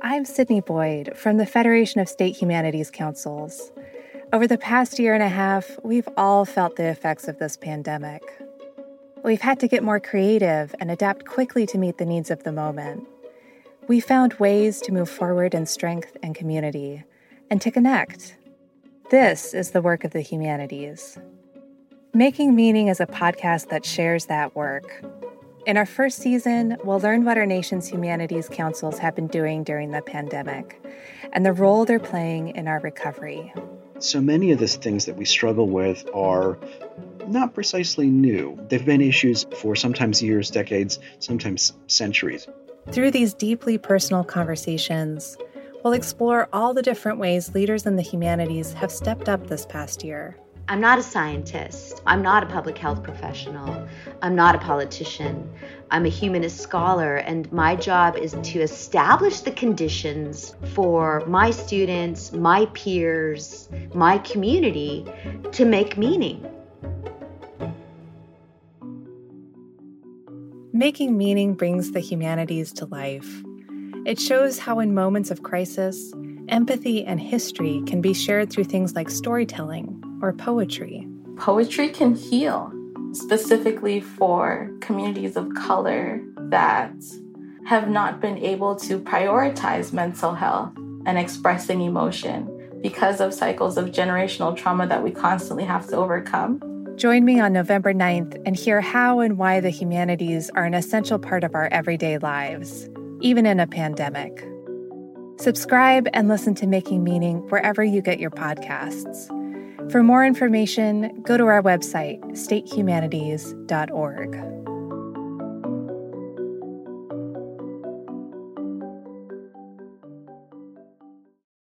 I'm Sydney Boyd from the Federation of State Humanities Councils. Over the past year and a half, we've all felt the effects of this pandemic. We've had to get more creative and adapt quickly to meet the needs of the moment. We found ways to move forward in strength and community and to connect. This is the work of the humanities. Making Meaning is a podcast that shares that work. In our first season, we'll learn what our nation's humanities councils have been doing during the pandemic and the role they're playing in our recovery. So many of the things that we struggle with are not precisely new. They've been issues for sometimes years, decades, sometimes centuries. Through these deeply personal conversations, we'll explore all the different ways leaders in the humanities have stepped up this past year. I'm not a scientist. I'm not a public health professional. I'm not a politician. I'm a humanist scholar, and my job is to establish the conditions for my students, my peers, my community to make meaning. Making Meaning brings the humanities to life. It shows how, in moments of crisis, empathy and history can be shared through things like storytelling or poetry. Poetry can heal, specifically for communities of color that have not been able to prioritize mental health and expressing emotion because of cycles of generational trauma that we constantly have to overcome. Join me on November 9th and hear how and why the humanities are an essential part of our everyday lives, even in a pandemic. Subscribe and listen to Making Meaning wherever you get your podcasts. For more information, go to our website, statehumanities.org.